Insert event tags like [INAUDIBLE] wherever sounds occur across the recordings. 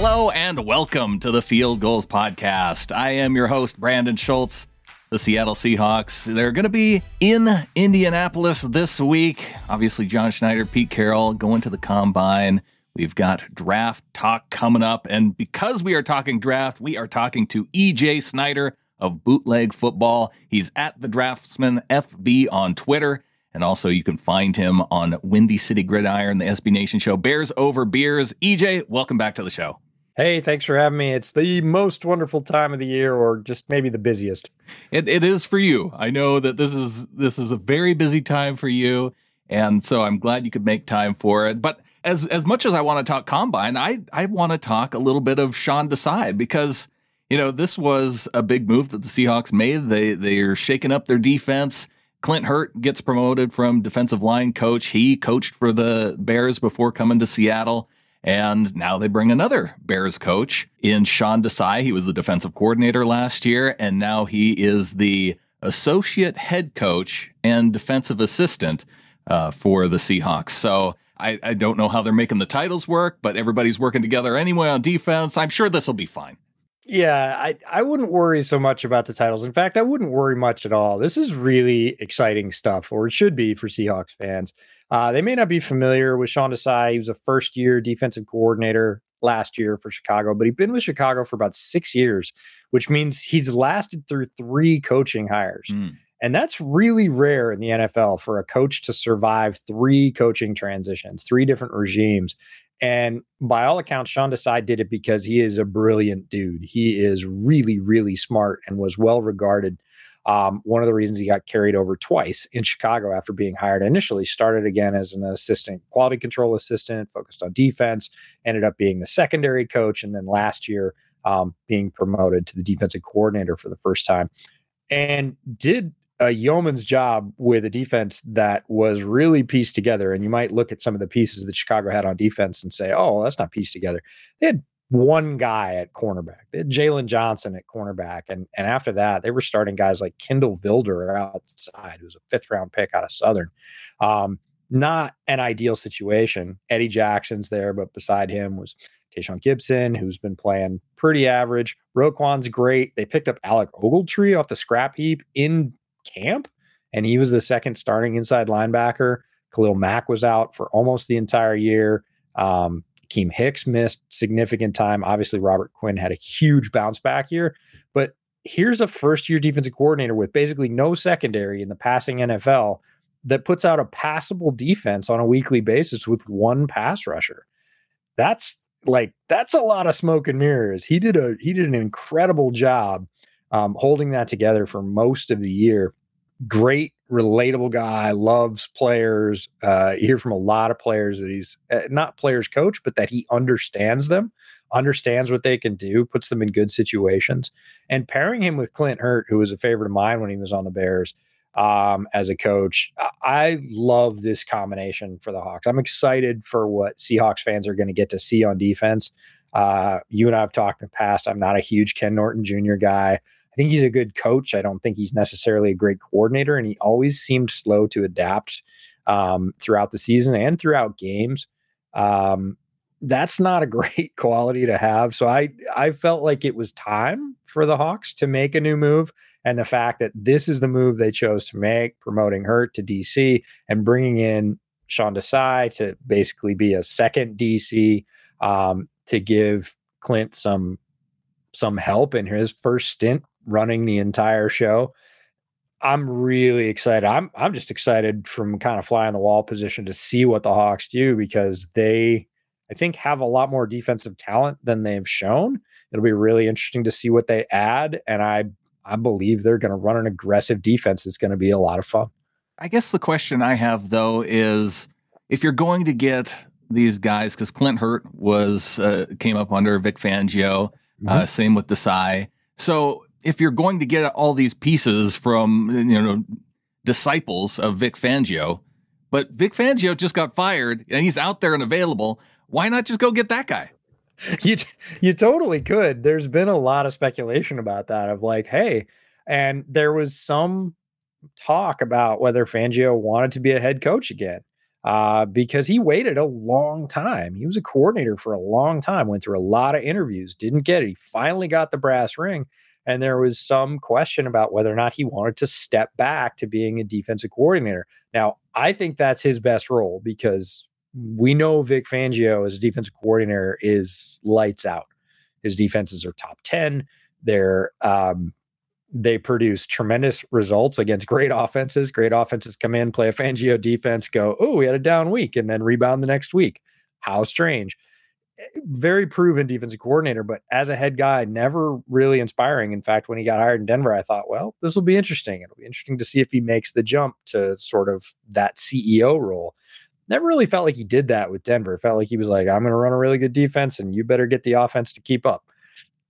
Hello and welcome to the Field Goals Podcast. I am your host, Brandon Schultz. The Seattle Seahawks, they're going to be in Indianapolis this week. Obviously, John Schneider, Pete Carroll going to the combine. We've got draft talk coming up. And because we are talking draft, we are talking to EJ Snyder of Bootleg Football. He's at the Draftsman FB on Twitter. And also, you can find him on Windy City Gridiron, the SB Nation show, Bears Over Beers. EJ, welcome back to the show. Hey, thanks for having me. It's the most wonderful time of the year, or just maybe the busiest. It, it is for you. I know that this is this is a very busy time for you, and so I'm glad you could make time for it. But as as much as I want to talk combine, I I want to talk a little bit of Sean Desai because you know this was a big move that the Seahawks made. They they're shaking up their defense. Clint Hurt gets promoted from defensive line coach. He coached for the Bears before coming to Seattle. And now they bring another Bears coach in Sean Desai. He was the defensive coordinator last year, and now he is the associate head coach and defensive assistant uh, for the Seahawks. So I, I don't know how they're making the titles work, but everybody's working together anyway on defense. I'm sure this will be fine. Yeah, I, I wouldn't worry so much about the titles. In fact, I wouldn't worry much at all. This is really exciting stuff, or it should be for Seahawks fans. Uh, they may not be familiar with Sean Desai. He was a first year defensive coordinator last year for Chicago, but he's been with Chicago for about six years, which means he's lasted through three coaching hires. Mm. And that's really rare in the NFL for a coach to survive three coaching transitions, three different regimes. And by all accounts, Sean Desai did it because he is a brilliant dude. He is really, really smart and was well regarded um, one of the reasons he got carried over twice in Chicago after being hired initially started again as an assistant, quality control assistant, focused on defense, ended up being the secondary coach, and then last year um, being promoted to the defensive coordinator for the first time, and did a yeoman's job with a defense that was really pieced together. And you might look at some of the pieces that Chicago had on defense and say, "Oh, that's not pieced together." They had one guy at cornerback. Jaylon Johnson at cornerback. And, and after that, they were starting guys like Kindle Vildor outside, who's a fifth round pick out of Southern. Um, not an ideal situation. Eddie Jackson's there, but beside him was Tashaun Gipson, who's been playing pretty average. Roquan's great. They picked up Alec Ogletree off the scrap heap in camp, and he was the second starting inside linebacker. Khalil Mack was out for almost the entire year. Um, Keem Hicks missed significant time. Obviously, Robert Quinn had a huge bounce back year, but here's a first year defensive coordinator with basically no secondary in the passing NFL that puts out a passable defense on a weekly basis with one pass rusher. That's like that's a lot of smoke and mirrors. He did a he did an incredible job um, holding that together for most of the year. Great relatable guy, loves players. Uh, you hear from a lot of players that he's uh, not players coach, but that he understands them, understands what they can do, puts them in good situations. And pairing him with Clint Hurt, who was a favorite of mine when he was on the Bears um, as a coach, I love this combination for the Hawks. I'm excited for what Seahawks fans are going to get to see on defense. Uh, you and I have talked in the past. I'm not a huge Ken Norton Jr. guy think he's a good coach. I don't think he's necessarily a great coordinator, and he always seemed slow to adapt um, throughout the season and throughout games. Um, that's not a [LAUGHS] great quality to have. So I I felt like it was time for the Hawks to make a new move, and the fact that this is the move they chose to make, promoting Hurt to DC and bringing in Sean Desai to basically be a second DC um, to give Clint some some help in his first stint running the entire show. I'm really excited. I'm I'm just excited from kind of fly on the wall position to see what the Hawks do because they I think have a lot more defensive talent than they've shown. It'll be really interesting to see what they add and I I believe they're going to run an aggressive defense It's going to be a lot of fun. I guess the question I have though is if you're going to get these guys cuz Clint Hurt was uh, came up under Vic Fangio, uh, mm-hmm. uh, same with Desai. So if you're going to get all these pieces from you know disciples of Vic Fangio, but Vic Fangio just got fired and he's out there and available, why not just go get that guy? [LAUGHS] You you totally could. There's been a lot of speculation about that of like, hey, and there was some talk about whether Fangio wanted to be a head coach again. uh, because he waited a long time. He was a coordinator for a long time, went through a lot of interviews, didn't get it. He finally got the brass ring. And there was some question about whether or not he wanted to step back to being a defensive coordinator. Now, I think that's his best role because we know Vic Fangio as a defensive coordinator is lights out. His defenses are top 10. They're um, they produce tremendous results against great offenses. Great offenses come in, play a Fangio defense, go, oh, we had a down week, and then rebound the next week. How strange. Very proven defensive coordinator, but as a head guy, never really inspiring. In fact, when he got hired in Denver, I thought, well, this will be interesting. It'll be interesting to see if he makes the jump to sort of that CEO role. Never really felt like he did that with Denver. Felt like he was like, I'm going to run a really good defense, and you better get the offense to keep up.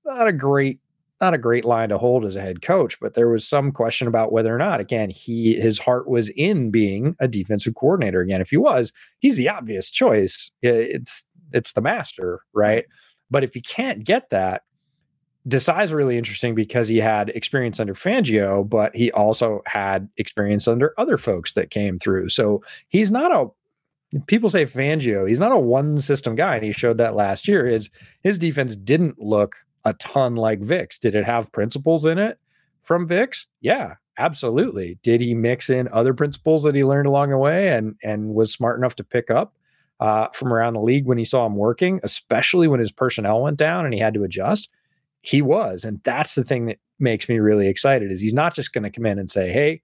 Not a great not a great line to hold as a head coach, but there was some question about whether or not, again, he his heart was in being a defensive coordinator. Again, if he was, he's the obvious choice. It's it's the master, right? But if he can't get that, Desai's really interesting because he had experience under Fangio, but he also had experience under other folks that came through. So he's not a people say Fangio, he's not a one system guy, and he showed that last year. His his defense didn't look a ton like Vic's. Did it have principles in it from Vic's? Yeah, absolutely. Did he mix in other principles that he learned along the way and and was smart enough to pick up uh, from around the league when he saw him working, especially when his personnel went down and he had to adjust? He was, and that's the thing that makes me really excited. Is he's not just going to come in and say, "Hey,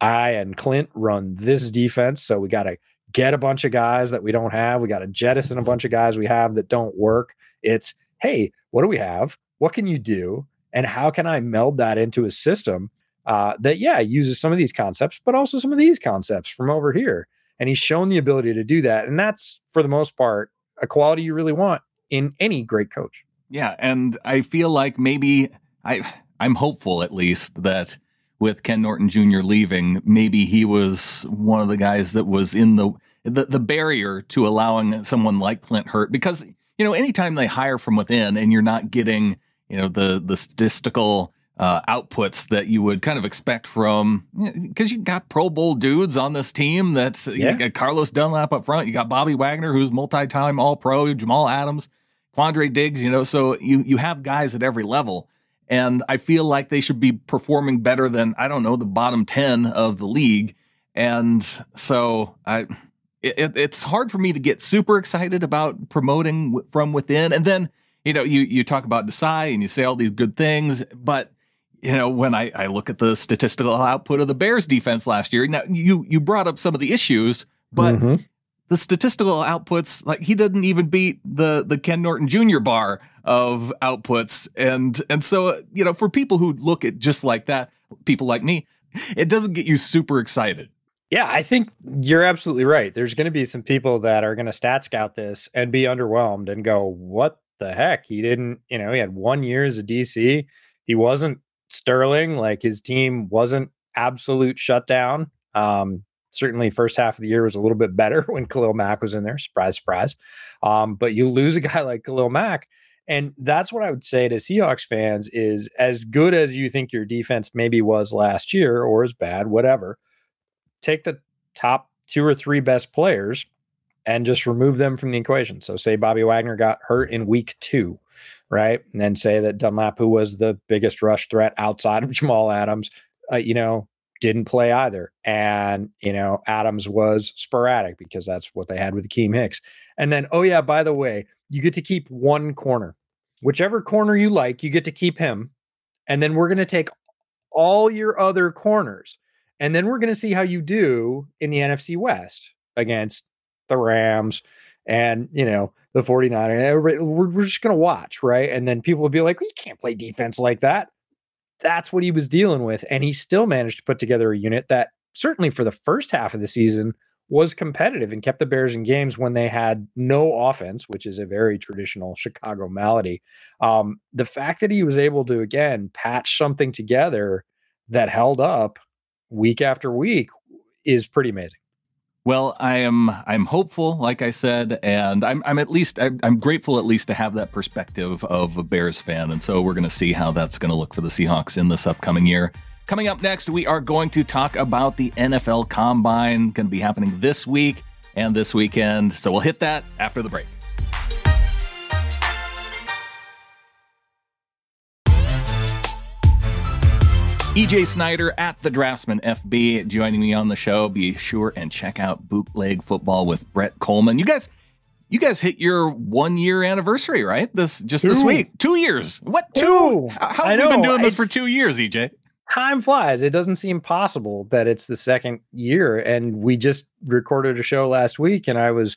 I and Clint run this defense, so we got to." Get a bunch of guys that we don't have. We got to jettison a bunch of guys we have that don't work. It's hey, what do we have? What can you do? And how can I meld that into a system uh, that, yeah, uses some of these concepts, but also some of these concepts from over here? And he's shown the ability to do that. And that's, for the most part, a quality you really want in any great coach. Yeah. And I feel like maybe I, I'm hopeful at least that with Ken Norton Jr. leaving, maybe he was one of the guys that was in the the, the barrier to allowing someone like Clint Hurt because you know, anytime they hire from within and you're not getting, you know, the the statistical uh, outputs that you would kind of expect from because you, got Pro Bowl dudes on this team. That's yeah. you got Carlos Dunlap up front. You got Bobby Wagner, who's multi-time All Pro. Jamal Adams, Quandre Diggs. You know, so you you have guys at every level, and I feel like they should be performing better than I don't know the bottom ten of the league. And so I it, it's hard for me to get super excited about promoting from within. And then, you know, you you talk about Desai and you say all these good things, but you know, when I, I look at the statistical output of the Bears defense last year, now you you brought up some of the issues, but mm-hmm. the statistical outputs, like he didn't even beat the the Ken Norton Jr. bar of outputs. And and so, you know, for people who look at just like that, people like me, it doesn't get you super excited. Yeah, I think you're absolutely right. There's going to be some people that are going to stat scout this and be underwhelmed and go, "What the heck? He didn't, you know, he had 1 year as a DC. He wasn't sterling, like his team wasn't absolute shutdown. Um certainly first half of the year was a little bit better [LAUGHS] when Khalil Mack was in there. Surprise, surprise. Um, but you lose a guy [LAUGHS] like Khalil Mack. And that's what I would say to Seahawks fans is as good as you think your defense maybe was last year or as bad, whatever take the top two or three best players and just remove them from the equation. So say Bobby Wagner got hurt in week two, right? And then say that Dunlap, who was the biggest rush threat outside of [LAUGHS] Jamal Adams, uh, you know, didn't play either. And, you know, Adams was sporadic because that's what they had with Keem Hicks. And then, oh yeah, by the way, you get to keep one corner. Whichever corner you like, you get to keep him. And then we're going to take all your other corners and then we're going to see how you do in the NFC West against the Rams and, you know, the 49ers. We're, we're just going to watch, right? And then people will be like, well, you can't play defense like that. That's what he was dealing with. And he still managed to put together a unit that certainly for the first half of the season was competitive and kept the Bears in games when they had no offense, which is a very traditional Chicago malady. Um, the fact that he was able to, again, patch something together that held up week after week is pretty amazing. Well, I am I'm hopeful, like I said, and I'm I'm at least I'm, I'm grateful at least to have that perspective of a Bears fan, and so we're going to see how that's going to look for the Seahawks in this upcoming year. Coming up next, we are going to talk about the NFL Combine, going to be happening this week. and this weekend. So we'll hit that after the break. EJ Snyder at the Draftsman FB joining me on the show. Be sure and check out Bootleg Football with Brett Coleman. You guys, you guys hit your one year anniversary, right? This just two. this week. Two years. What two? two. How have you been doing this it's, for two years, EJ? Time flies. It doesn't seem possible that it's the second year. And we just recorded a show last week, and I was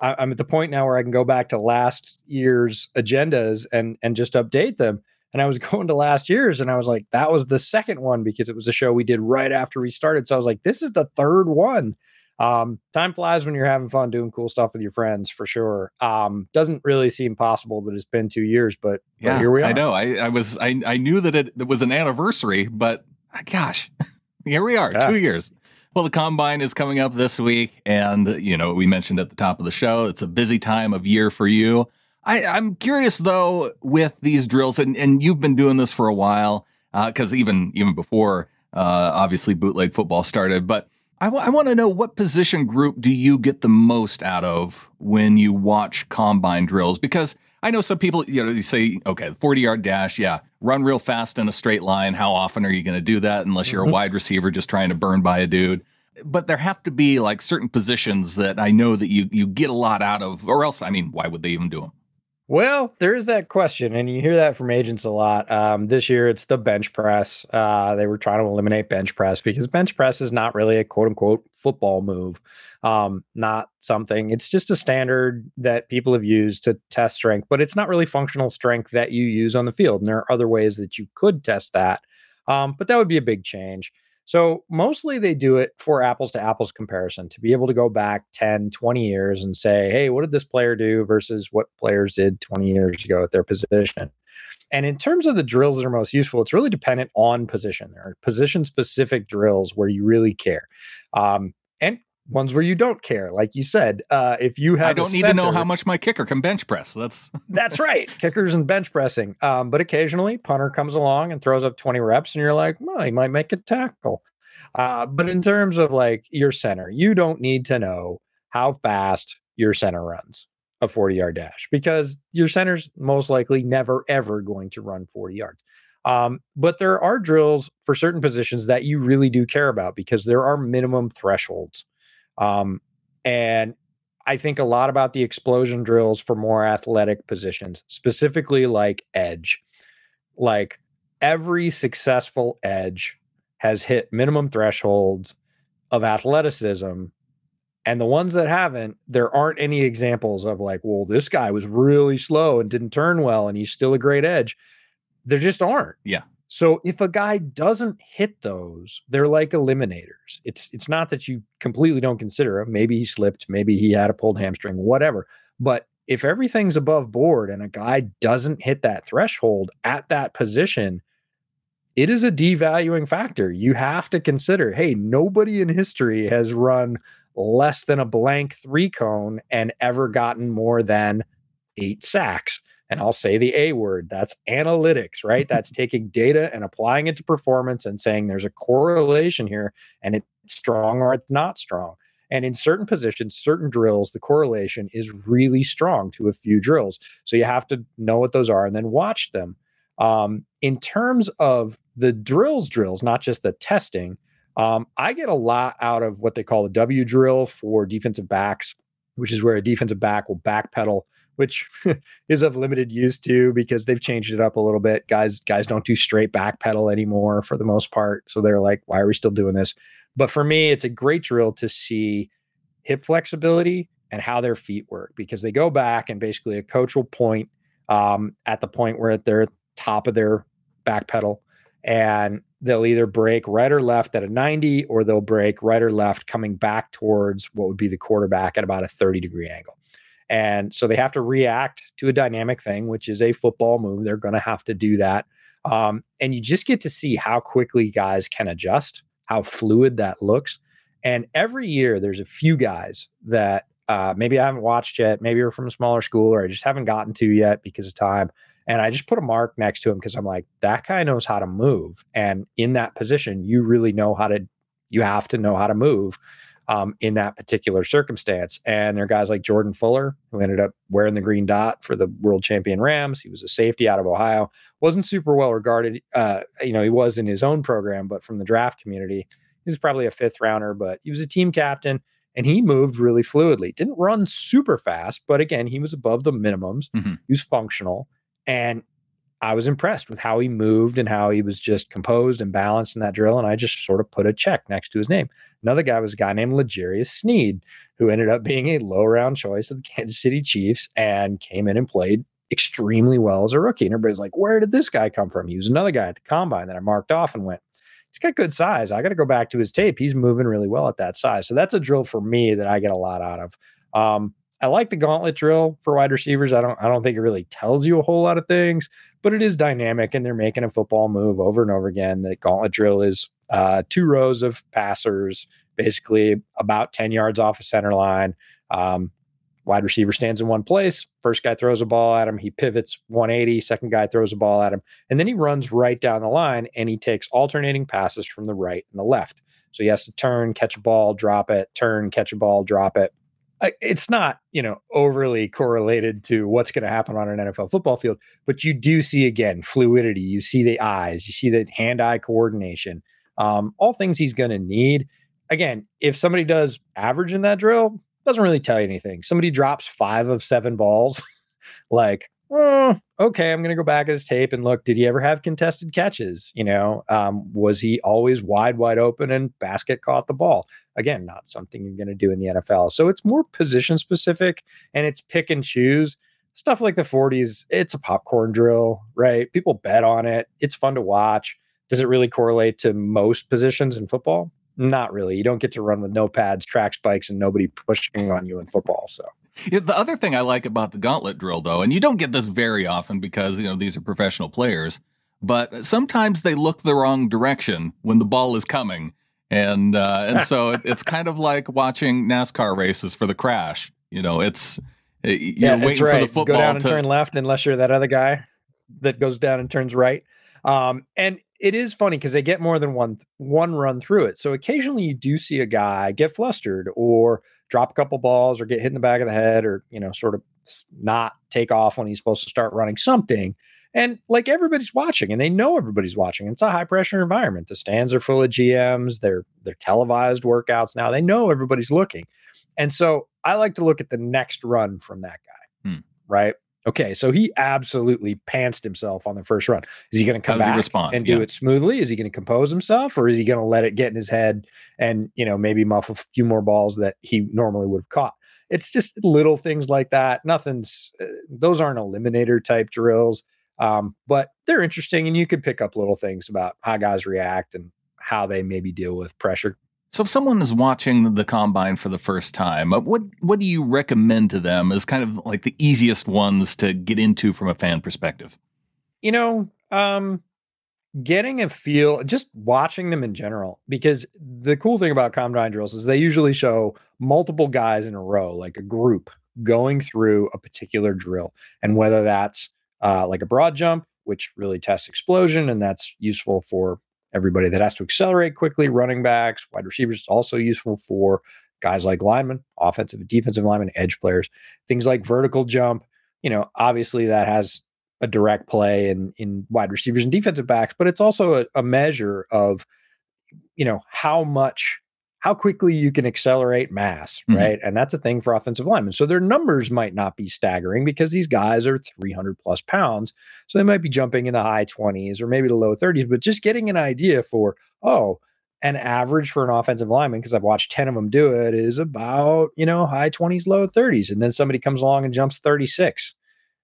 I'm at the point now where I can go back to last year's agendas and and just update them and I was [LAUGHS] going to last year's and I was like, that was the second one because it was a show we did right after we started. So I was like, this is the third one. Um, time flies when you're having fun doing cool stuff with your friends for sure. Um, doesn't really seem possible that it's been two years, but, yeah, but here we are. I know. I, I was I, I knew that it, it was an anniversary, but gosh, [LAUGHS] here we are, yeah. two years. Well, the combine is coming up this week, and you know we mentioned at the top of the show, it's a busy time of year for you. I, am curious though with these drills, and, and you've been doing this for a while, because uh, even even before uh, obviously bootleg football started. But I, w- I want to know what position group do you get the most out of when you watch combine drills? Because I know some people, you know, you say, okay, 40 yard dash, yeah, run real fast in a straight line. How often are you going to do that unless you're mm-hmm. a wide receiver just trying to burn by a dude? But there have to be like certain positions that I know that you you get a lot out of, or else, I mean, why would they even do them? Well, there is that question, and you hear that from agents a lot. Um, this year, it's the bench press. Uh, they were trying to eliminate bench press because bench press is not really a quote unquote football move. Um, not something, it's just a standard that people have used to test strength, but it's not really functional strength that you use on the field. And there are other ways that you could test that. Um, but that would be a big change. So mostly they do it for apples to apples comparison to be able to go back 10, 20 years and say, hey, what did this player do versus what players did 20 years ago at their position? And in terms of the drills that are most useful, it's really dependent on position. There are position specific drills where you really care. Um, and ones where you don't care. Like you said, uh, if you have, I don't need center, to know how much my kicker can bench press. That's [LAUGHS] that's right, kickers and bench pressing. Um, but occasionally, punter comes along and throws up twenty reps, and you're like, well, he might make a tackle. Uh, but in terms of like your center, you don't need to know how fast your center runs a 40 yard dash because your center's most likely never ever going to run 40 yards. Um, but there are drills for certain positions that you really do care about because there are minimum thresholds um, and I think a lot about the explosion drills for more athletic positions, specifically like edge. Like every successful edge has hit minimum thresholds of athleticism. And the ones that haven't, there aren't any examples of like, well, this guy was really slow and didn't turn well and he's still a great edge. There just aren't. Yeah. So if a guy doesn't hit those, they're like eliminators. It's it's not that you completely don't consider him. Maybe he slipped, maybe he had a pulled hamstring, whatever. But if everything's above board and a guy doesn't hit that threshold at that position, it is a devaluing factor. You have to consider, hey, nobody in history has run less than a blank three cone and ever gotten more than eight sacks and I'll say the A word. That's analytics, right? That's [LAUGHS] taking data and applying it to performance and saying there's a correlation here and it's strong or it's not strong. And in certain positions, certain drills, the correlation is really strong to a few drills. So you have to know what those are and then watch them. Um, in terms of the drills, drills, not just the testing, um, I get a lot out of what they call a W drill for defensive backs, which is where a defensive back will backpedal which [LAUGHS] is of limited use too because they've changed it up a little bit. Guys, guys don't do straight back pedal anymore for the most part. So they're like, why are we still doing this? But for me, it's a great drill to see hip flexibility and how their feet work because they go back and basically a coach will point um, at the point where they're top of their back pedal and they'll either break right or left at a 90 or they'll break right or left coming back towards what would be the quarterback at about a 30 degree angle. And so they have to react to a dynamic thing, which is a football move. They're going to have to do that. Um, and you just get to see how quickly guys can adjust, how fluid that looks. And every year, there's a few guys that uh, maybe I haven't watched yet. Maybe you're from a smaller school or I just haven't gotten to yet because of time. And I just put a mark next to him because I'm like, that guy knows how to move. And in that position, you really know how to, you have to know how to move. Um, in that particular circumstance. And there are guys like Jordan Fuller, who ended up wearing the green dot for the world champion Rams. He was a safety out of Ohio, wasn't super well regarded. Uh, you know, he was in his own program, but from the draft community, he was probably a fifth rounder, but he was a team captain and he moved really fluidly. Didn't run super fast, but again, he was above the minimums. Mm-hmm. He was functional. And I was impressed with how he moved and how he was just composed and balanced in that drill. And I just sort of put a check next to his name. Another guy was a guy named L'Jarius Sneed, who ended up being a low round choice of the [LAUGHS] Kansas City Chiefs and came in and played extremely well as a rookie. And everybody's like, where did this guy come from? He was another guy at the combine that I marked off and went, he's got good size. I got to go back to his tape. He's moving really well at that size. So that's a drill for me that I get a lot out of. Um, I like the gauntlet drill for wide receivers. I don't I don't think it really tells you a whole lot of things, but it is dynamic and they're making a football move over and over again. The gauntlet drill is uh, two rows of passers, basically about 10 yards off a center line. Um, wide receiver stands in one place. First guy throws a ball at him. He pivots 180. Second guy throws a ball at him. And then he runs right down the line and he takes alternating passes from the right and the left. So he has to turn, catch a ball, drop it, turn, catch a ball, drop it it's not you know overly correlated to what's going to happen on an NFL football field, but you do see again fluidity. You see the eyes, you see the hand-eye coordination, um, all things he's going to need. Again, if somebody does average in that drill, doesn't really tell you anything. Somebody drops five of seven balls, [LAUGHS] like oh, okay, I'm going to go back at his tape and look. Did he ever have contested catches? You know, um, was he always wide, wide open and basket caught the ball? Again, not something you're going to do in the NFL. So it's more position specific and it's pick and choose. Stuff like the 40s, it's a popcorn drill, right? People bet on it. It's fun to watch. Does it really correlate to most positions in football? Not really. You don't get to run with no pads, track spikes, and nobody pushing on you in football. So the other thing I like about the gauntlet drill, though, and you don't get this very often because you know these are professional players, but sometimes they look the wrong direction when the ball is coming, and uh, and so it, it's kind of like watching NASCAR races for the crash. You know, it's you're yeah, waiting right. for the football go down and to turn left unless you're that other guy that goes down and turns right. Um, and it is funny because they get more than one one run through it. So occasionally you do see a guy get flustered or drop a couple balls or get hit in the back of the head or you know sort of not take off when he's supposed to start running something. And like everybody's watching and they know everybody's watching. It's a high pressure environment. The stands are full of GMs. They're they're televised workouts now. They know everybody's looking. And so I like to look at the next run from that guy. Hmm. Right. Okay, so he absolutely pantsed himself on the first run. Is he going to come back and do it smoothly? Is he going to compose himself, or is he going to let it get in his head and you know maybe muff a few more balls that he normally would have caught? It's just little things like that. Nothing's; uh, those aren't eliminator type drills, um, but they're interesting, and you could pick up little things about how guys react and how they maybe deal with pressure so if someone is watching the combine for the first time, uh, what what do you recommend to them as kind of like the easiest ones to get into from a fan perspective? You know, um, getting a feel, just watching them in general, because the cool thing about combine drills is they usually show multiple guys in a row, like a group going through a particular drill, and whether that's uh, like a broad jump, which really tests explosion, and that's useful for everybody that has to accelerate quickly, running backs, wide receivers, also useful for guys like linemen, offensive, and defensive linemen, edge players, things like vertical jump. You know, obviously that has a direct play in in wide receivers and defensive backs, but it's also a, a measure of you know how much how quickly you can accelerate mass, mm-hmm. right? And that's a thing for offensive linemen. So their numbers might not be staggering because these guys are 300 plus pounds. So they might be jumping in the high 20s or maybe the low 30s, but just getting an idea for, oh, an average for an offensive lineman, because I've watched 10 of them do it, is about, you know, high 20s, low 30s. And then somebody comes along and jumps 36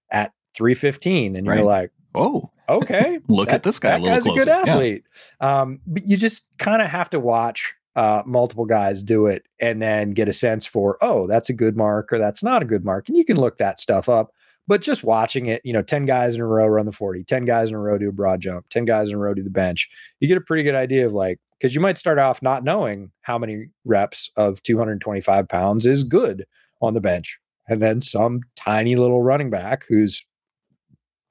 at 315. And right. you're like, oh, okay. [LAUGHS] Look that, at this guy. That guy's closer. a good athlete. Yeah. Um, but you just kind of have to watch uh, multiple guys do it and then get a sense for, oh, that's a good mark or that's not a good mark. And you can look that stuff up. But just watching it, you know, 10 guys in a row run the 40, 10 guys in a row do a broad jump, 10 guys in a row do the bench, you get a pretty good idea of like, because you might start off not knowing how many reps of 225 pounds is good on the bench. And then some tiny little running back who's,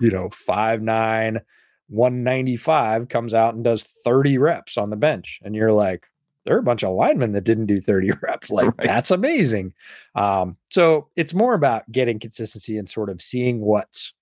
you know, five nine, 195 comes out and does 30 reps on the bench. And you're like, there are a bunch of linemen that didn't do 30 [LAUGHS] reps. Like right. that's amazing. Um, so it's more about getting consistency and sort of seeing what's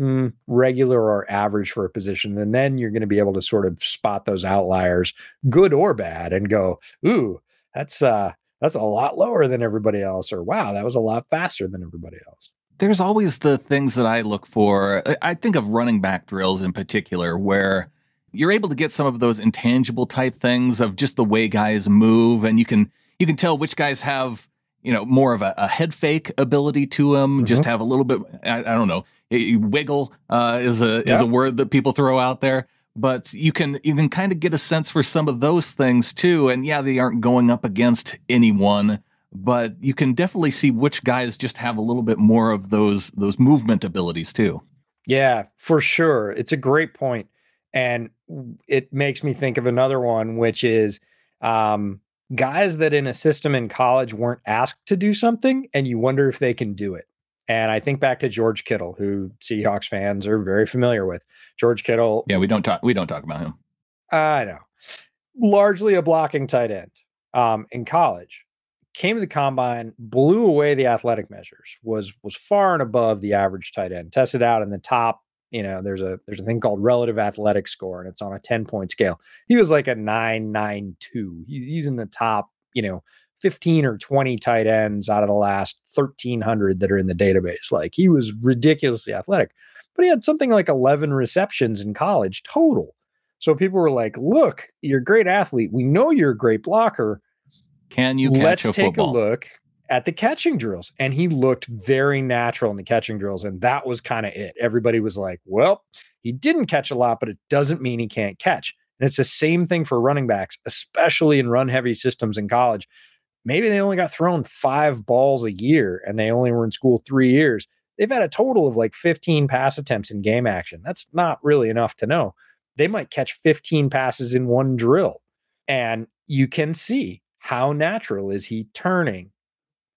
mm, regular or average for a position. And then you're going to be able to sort of spot those outliers, good or bad, and go, ooh, that's uh that's a lot lower than everybody else, or wow, that was a lot faster than everybody else. There's always the things that I look for. I think of running back drills in particular, where you're able to get some of those intangible type things of just the way guys move, and you can you can tell which guys have you know more of a, a head fake ability to them. Mm-hmm. Just have a little bit. I, I don't know. Wiggle uh, is a yeah. is a word that people throw out there, but you can you can kind of get a sense for some of those things too. And yeah, they aren't going up against anyone, but you can definitely see which guys just have a little bit more of those those movement abilities too. Yeah, for sure. It's a great point. And it makes me think of another one, which is um, guys that in a system in college weren't asked to do something, and you wonder if they can do it. And I think back to George Kittle, who Seahawks fans are very familiar with. George Kittle. Yeah, we don't talk. We don't talk about him. I know. Largely a blocking tight end um, in college. Came to the combine, blew away the athletic measures. Was was far and above the average tight end. Tested out in the top you know there's a there's a thing called relative athletic score and it's on a 10 point scale. He was like a 992 he's in the top you know 15 or 20 tight ends out of the last 1300 that are in the database. Like he was ridiculously athletic but he had something like 11 receptions in college total. So people were like look you're a great athlete. We know you're a great blocker. Can you let's take football? a look at the catching drills and he looked very natural in the catching drills and that was kind of it. Everybody was like well he didn't catch a lot but it doesn't mean he can't catch. And it's the same thing for running backs especially in run heavy systems in college. Maybe they only got thrown five balls a year and they only were in school three years. They've had a total of like 15 pass attempts in game action. That's not really enough to know. They might catch 15 passes in one drill and you can see how natural is he turning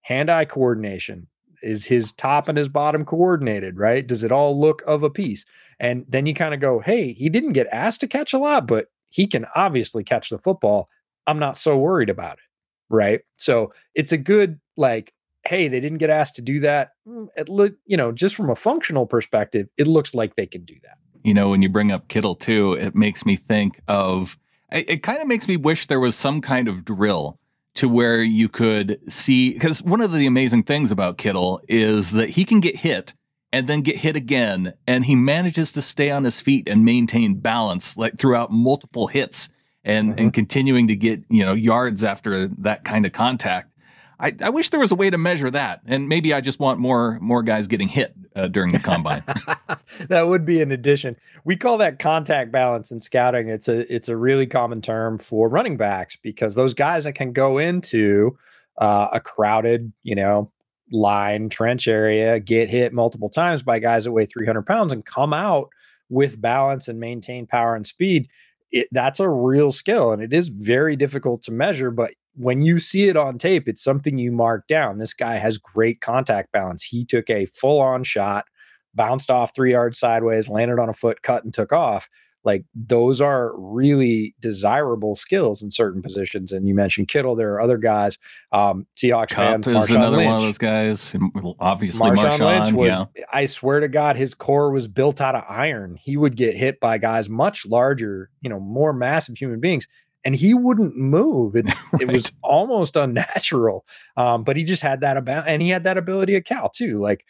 hand eye coordination is his top and his bottom coordinated right? Does it all look of a piece? And then you kind of go hey he didn't get asked to catch a lot but he can obviously catch the football. I'm not so worried about it right? So it's a good like hey they didn't get asked to do that. Mm, it look you know just from a functional perspective it looks like they can do that. You know when you bring up kittle too it makes me think of it, it kind of makes me wish there was some kind of drill to where you could see because one of the amazing things about Kittle is that he can get hit and then get hit again and he manages to stay on his feet and maintain balance like throughout multiple hits and mm-hmm. and continuing to get you know yards after that kind of contact I, I wish there was a way to measure that, and maybe I just want more more guys getting hit uh, during the combine. [LAUGHS] that would be an addition. We call that contact balance in scouting. It's a it's a really common term for running backs because those guys that can go into uh, a crowded, you know, line trench area, get hit multiple times by guys that weigh 300 pounds, and come out with balance and maintain power and speed. It, that's a real skill, and it is very difficult to measure. But when you see it on tape, it's something you mark down. This guy has great contact balance. He took a full on shot, bounced off three yards sideways, landed on a foot, cut, and took off. Like those are really desirable skills in certain positions. And you mentioned Kittle. There are other guys. Um, Seahawks Kupp fans. is Marshawn another Lynch. one of those guys. Obviously, Marshawn, Marshawn Lynch was. yeah. I swear to God, his core was built out of iron. He would get hit by guys much larger, you know, more massive human beings and he wouldn't move. It, right. [LAUGHS] it was almost unnatural. Um, but he just had that about, and he had that ability at Cal too. Like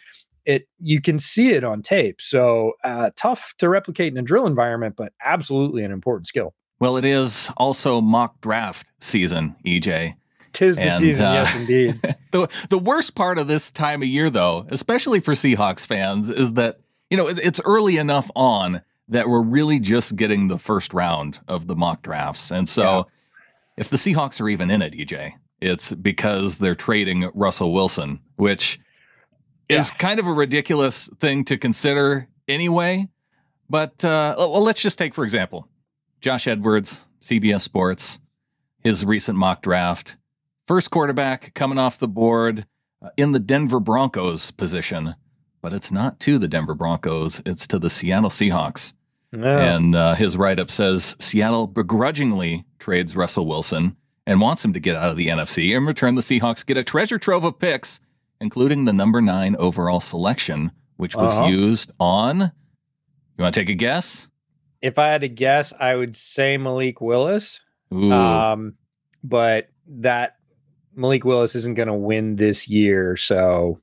it, you can see it on tape. So uh, tough to replicate in a drill environment, but absolutely an important skill. Well, it is also mock draft season, EJ. Tis the and, season, uh, yes, indeed. [LAUGHS] the the worst part of this time of year, though, especially for Seahawks fans, is that you know it's early enough on that we're really just getting the first round of the mock drafts. And so yeah. if the Seahawks are even in it, EJ, it's because they're trading Russell Wilson, which yeah. is kind of a ridiculous thing to consider anyway. But uh, well, let's just take, for example, Josh Edwards, CBS Sports, his recent mock draft. First quarterback coming off the board uh, in the Denver Broncos position, but it's not to the Denver Broncos, it's to the Seattle Seahawks. Yeah. And uh, his write up says Seattle begrudgingly trades Russell Wilson and wants him to get out of the NFC. In return, the Seahawks get a treasure trove of picks, including the number nine overall selection, which was Uh-huh. used on. You want to take a guess? if I had to guess, I would say Malik Willis. Um, but that Malik Willis isn't going to win this year. So,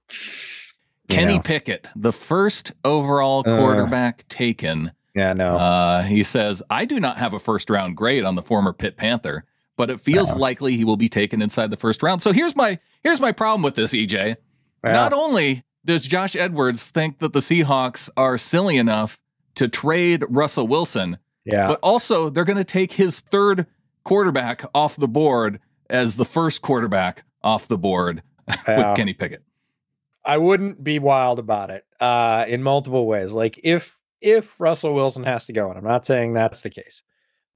Kenny know. Pickett, the first overall Uh. quarterback taken. Yeah, no. Uh, he says, I do not have a first round grade on the former Pitt Panther, but it feels Uh-huh. likely he will be taken inside the first round. So here's my here's my problem with this, EJ. Yeah. Not only does Josh Edwards think that the Seahawks are silly enough to trade Russell Wilson, yeah. but also they're going to take his third quarterback off the board as the first quarterback off the board [LAUGHS] Yeah. with Kenny Pickett. I wouldn't be wild about it uh, in multiple ways. Like if if Russell Wilson has to go, and I'm not saying that's the case,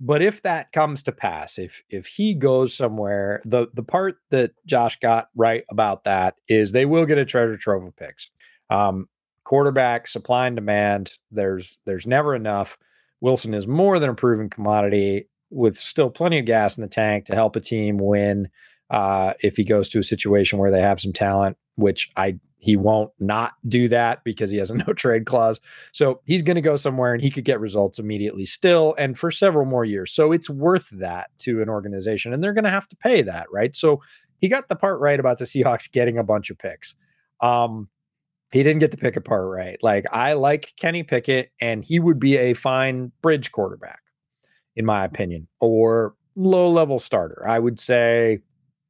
but if that comes to pass, if if he goes somewhere, the the part that Josh got right about that is they will get a treasure trove of picks. Um, quarterback supply and demand. There's there's never enough. Wilson is more than a proven commodity with still plenty of gas in the tank to help a team win uh, if he goes to a situation where they have some talent, which I he won't not do that because he has a [LAUGHS] no trade clause. So he's going to go somewhere and he could get results immediately still and for several more years. So it's worth that to an organization and they're going to have to pay that, right? So he got the part right about the Seahawks getting a bunch of picks. Um he didn't get the Pickett part right. Like I like Kenny Pickett and he would be a fine bridge quarterback in my opinion or low level starter. I would say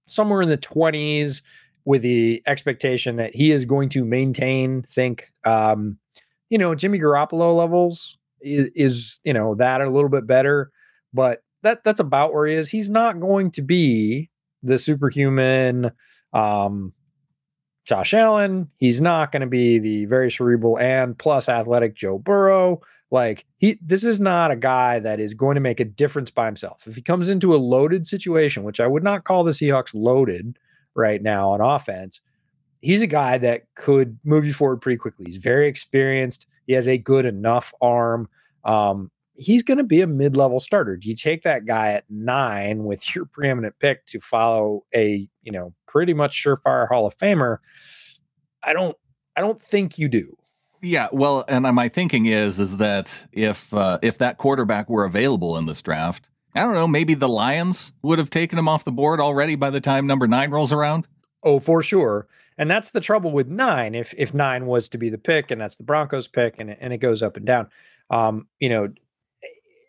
somewhere in the 20s with the expectation that he is going to maintain, think, um, you know, Jimmy Garoppolo levels is, is, you know, that a little bit better, but that that's about where he is. He's not going to be the superhuman um, Josh Allen. He's not going to be the very cerebral and plus athletic Joe Burrow. Like he, this is not a guy that is going to make a difference by himself. If he comes into a loaded situation, which I would not call the Seahawks loaded right now on offense, he's a guy that could move you forward pretty quickly. He's very experienced. He has a good enough arm. Um, he's going to be a mid-level starter. Do you take that guy at nine with your preeminent pick to follow a you know pretty much surefire Hall of Famer? I don't. I don't think you do. Yeah, well, and my thinking is is that if uh, if that quarterback were available in this draft, I don't know, maybe the Lions would have taken him off the board already by the time number nine rolls around. Oh, for sure. And that's the trouble with nine. If if nine was to be the pick, and that's the Broncos pick, and it, and it goes up and down. Um, you know,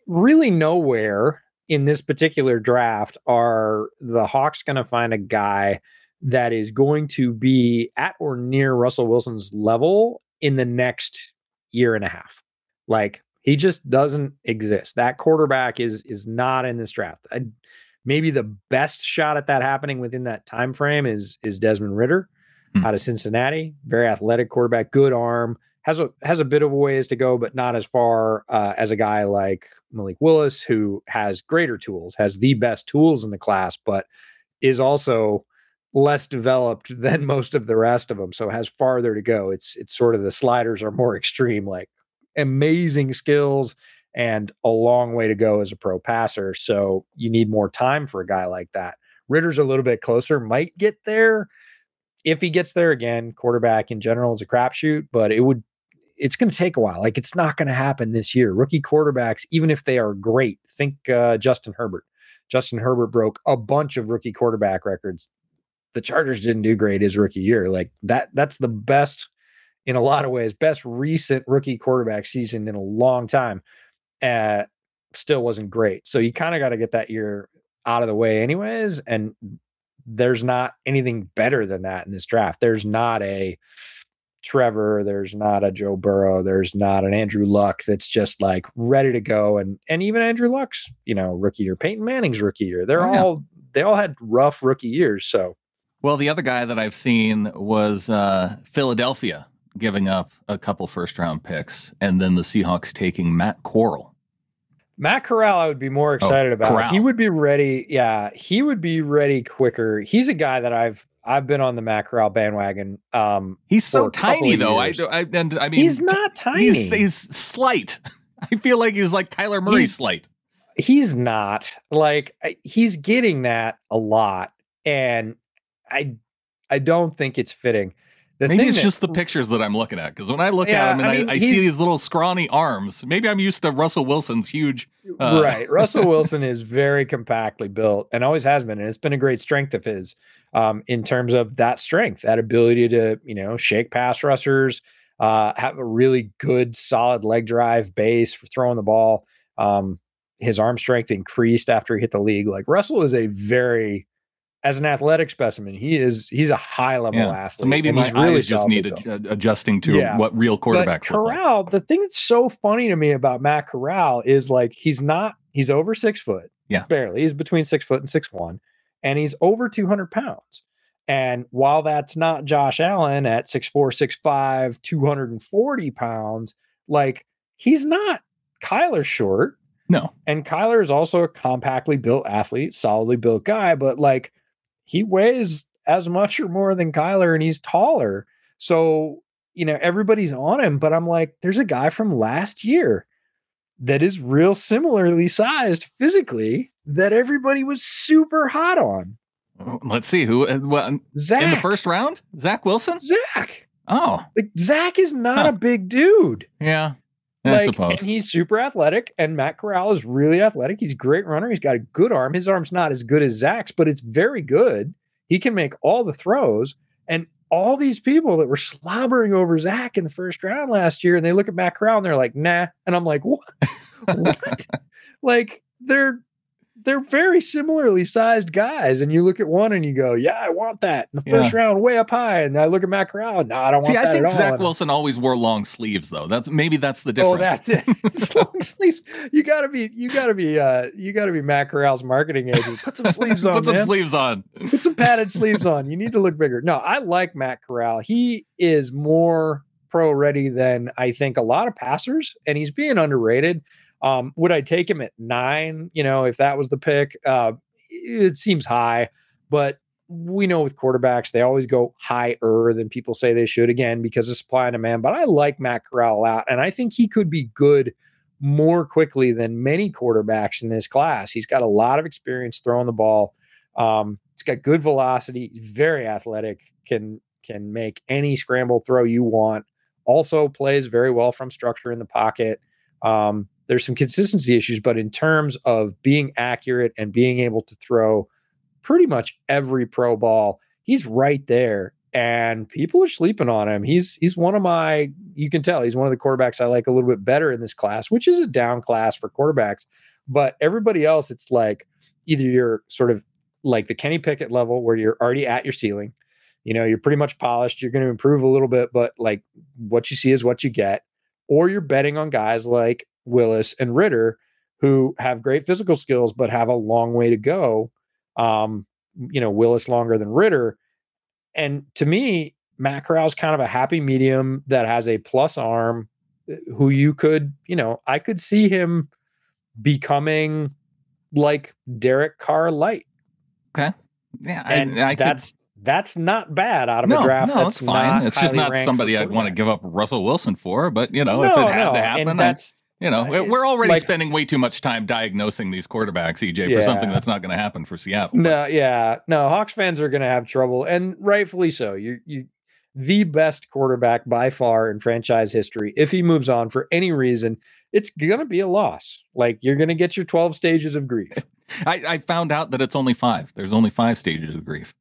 really nowhere in this particular draft are the Hawks going to find a guy that is going to be at or near Russell Wilson's level in the next year and a half. Like he just doesn't exist. That quarterback is is not in this draft. I, maybe the best shot at that happening within that time frame is is Desmond Ridder Hmm. out of Cincinnati. Very athletic quarterback, good arm, has a has a bit of a ways to go, but not as far uh, as a guy like Malik Willis, who has greater tools, has the best tools in the class, but is also less developed [LAUGHS] than most of the rest of them, so has farther to go. It's it's sort of the sliders are more [LAUGHS] extreme, like amazing skills and a long way to go as a pro passer. So you need more time for a guy like that. Ridder's a little bit closer, might get there if he gets there again. Quarterback in general is a crapshoot, but it would it's going to take a while. Like it's not going to happen this year. Rookie quarterbacks, even if they are great, think uh, Justin Herbert. Justin Herbert broke a bunch of rookie quarterback records. The Chargers didn't do great his rookie year. Like that, that's the best in a lot of ways, best recent rookie quarterback season in a long time. Uh, still wasn't great. So you kind of got to get that year out of the way, anyways. And there's not anything better than that in this draft. There's not a Trevor, there's not a Joe Burrow, there's not an Andrew Luck that's just like ready to go. And and even Andrew Luck's, you know, rookie year, Peyton Manning's rookie year. They're Oh, yeah. all they all had rough rookie years. So Well, the other guy that I've seen was uh, Philadelphia giving up a couple first round picks, and then the Seahawks taking Matt Corral. Matt Corral, I would be more excited about. Corral. He would be ready. Yeah, he would be ready quicker. He's a guy that I've I've been on the Matt Corral bandwagon. Um, He's so tiny, though. I. I and I mean, he's not tiny. He's, he's slight. [LAUGHS] I feel like he's like Kyler Murray He's- slight. he's not like he's getting that a lot and i i don't think it's fitting the Maybe it's that- just the pictures that I'm looking at. Because when I look Yeah, at him and I I, mean, I, see these little scrawny arms, maybe I'm used to Russell Wilson's huge. uh, right [LAUGHS] russell wilson is very compactly built and always has been and it's been a great strength of his um, in terms of that strength that ability to you know shake pass rushers uh, have a really good solid leg drive base for throwing the ball um, his arm strength increased after he hit the league like russell is a very as an athletic specimen he is he's a high level Yeah. athlete So maybe my he's really eyes just need ad- adjusting to Yeah. what real But quarterbacks like. Corral, the thing that's so funny to me about Matt Corral is like he's not he's over six foot, Yeah. barely. He's between six foot and six one, and he's over two hundred pounds. And while that's not Josh Allen at six four, six five, two hundred and forty pounds, like he's not Kyler short. No, And Kyler is also a compactly built athlete, solidly built guy, but like he weighs as much or more than Kyler and he's taller. So, you know, everybody's on him, but I'm like, there's a guy from last year that is real similarly sized physically that everybody was super hot on. let's see who. uh, Well, in the first round, Zach Wilson. Zach. Oh, Like Zach is not Huh. a big dude. yeah, I like, suppose. And he's super athletic, and Matt Corral is really athletic. He's a great runner. He's got a good arm. His arm's not as good as Zach's, but it's very good. He can make all the throws. And all these people that were slobbering over Zach in the first round last year, and they look at Matt Corral and they're like, nah. And I'm like, what? [LAUGHS] what? like they're they're very similarly sized guys. And you look at one and you go, Yeah, I want that. In the first round, way up high. And I look at Matt Corral, no, I don't See, want that I think all. Zach And- Wilson always wore long sleeves, though. That's maybe that's the difference. Oh, difference. that's it. [LAUGHS] [LAUGHS] It's long sleeves. You gotta be, you gotta be, uh, you gotta be Matt Corral's marketing agent. [LAUGHS] Put some sleeves on, Put some man. sleeves on. Put some padded sleeves on. You need to look bigger. No, I like Matt Corral. He is more pro ready than I think a lot of passers, and he's being underrated. Um, would I take him at nine? You know, if that was the pick, uh, it seems high, but we know with quarterbacks they always go higher than people say they should again because of supply and demand. But I like Matt Corral a lot, and I think he could be good more quickly than many quarterbacks in this class. He's got a lot of experience throwing the ball. Um, he's got good velocity, very athletic, can can make any scramble throw you want. Also plays very well from structure in the pocket. Um, there's some consistency issues, but in terms of being accurate and being able to throw pretty much every pro ball, he's right there. And people are sleeping on him. He's he's one of my you can tell he's one of the quarterbacks I like a little bit better in this class, which is a down class for quarterbacks. But everybody else, it's like either you're sort of like the Kenny Pickett level where you're already at your ceiling. You know, you're pretty much polished. You're going to improve a little bit, but like what you see is what you get. Or you're betting on guys like Willis and Ridder who have great physical skills but have a long way to go. Um, you know, Willis longer than Ridder. And to me, Matt Corral's kind of a happy medium that has a plus arm uh, who you could, you know, I could see him becoming like Derek Carr light. Okay. Yeah, And I, I could- that's that's not bad out of no, a draft. no, that's it's fine. It's just not somebody I'd want to give up Russell Wilson for. But you know, if it had no, to and happen, I, that's you know, we're already like- spending way too much time diagnosing these quarterbacks, EJ, for something that's not going to happen for Seattle. No, yeah, no. Hawks fans are going to have trouble, and rightfully so. You, you, the best quarterback by far in franchise history. If he moves on for any reason, it's going to be a loss. Like you're going to get your 12 stages of grief. [LAUGHS] I, I found out that it's only five. There's only five stages of grief.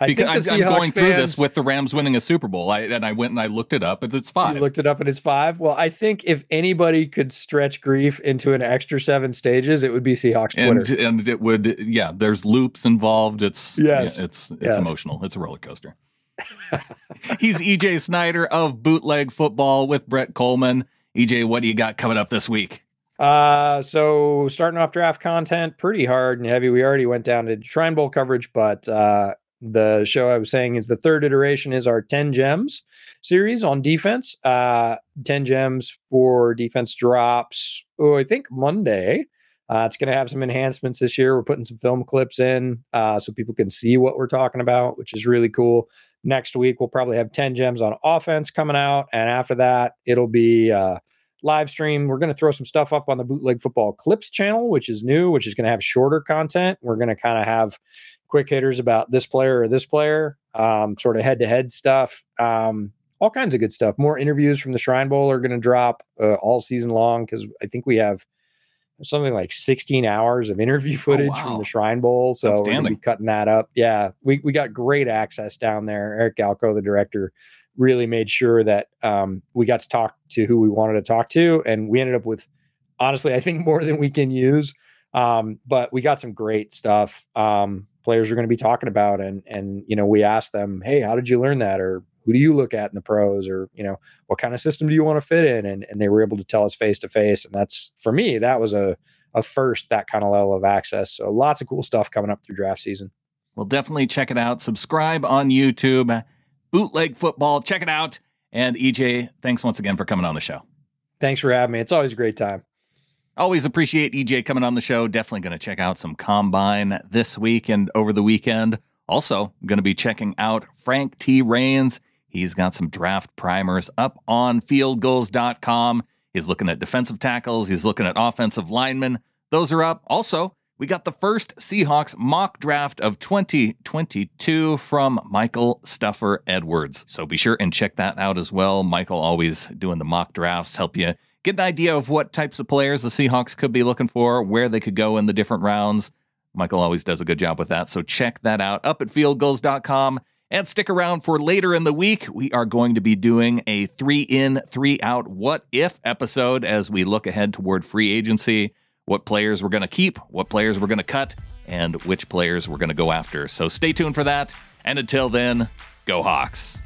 I Because I'm, I'm going through this with the Rams winning a Super Bowl. I, and I went and I looked it up, and it's You five. looked it up and it's five. Well, I think if anybody could stretch grief into an extra seven stages, it would be Seahawks Twitter. and and it would yeah. There's loops involved. It's Yes. yeah, it's it's Yes. emotional. It's a roller coaster. [LAUGHS] He's EJ Snyder of Bootleg Football with Brett Coleman. EJ, what do you got coming up this week? Uh, so starting off draft content, pretty hard and heavy. We already went down to Shrine Bowl coverage, but uh, the show I was saying is the third iteration is our 10 gems series on defense. Uh, 10 gems for defense drops. Oh, I think Monday. Uh, it's going to have some enhancements this year. We're putting some film clips in uh, so people can see what we're talking about, which is really cool. Next week, we'll probably have 10 gems on offense coming out. And after that, it'll be uh, live stream. We're going to throw some stuff up on the Bootleg Football Clips channel, which is new, which is going to have shorter content. We're going to kind of have quick hitters about this player or this player, um, sort of head to head stuff, um, all kinds of good stuff. More interviews from the Shrine Bowl are going to drop uh, all season long because I think we have something like 16 hours of interview Oh, footage wow. from the Shrine Bowl. So we're to be cutting that up. Yeah, we, we got great access down there. Eric Galko, the director, really made sure that um, we got to talk to who we wanted to talk to. And we ended up with, honestly, I think more than we can use. Um, but we got some great stuff. Um, players are going to be talking about and and you know we asked them hey how did you learn that or who do you look at in the pros or you know what kind of system do you want to fit in and, and they were able to tell us face to face and that's for me that was a, a first that kind of level of access so lots of cool stuff coming up through draft season Well, definitely check it out. Subscribe on YouTube, Bootleg Football. Check it out. And EJ, thanks once again for coming on the show. thanks for having me it's always a great time Always appreciate EJ coming on the show. Definitely going to check out some combine this week and over the weekend. Also, going to be checking out Frank T. Rains. He's got some draft primers up on fieldgulls.com. He's looking at defensive tackles, he's looking at offensive linemen. Those are up. Also, we got the first Seahawks mock draft of 2022 from Michael Stuffer Edwards. So be sure and check that out as well. Michael always doing the mock drafts, help you get an idea of what types of players the Seahawks could be looking for, where they could go in the different rounds. Michael always does a good job with that. So check that out up at fieldgulls.com and stick around for later in the week. We are going to be doing a three in, three out what if episode as we look ahead toward free agency, what players we're going to keep, what players we're going to cut, and which players we're going to go after. So stay tuned for that. And until then, go Hawks.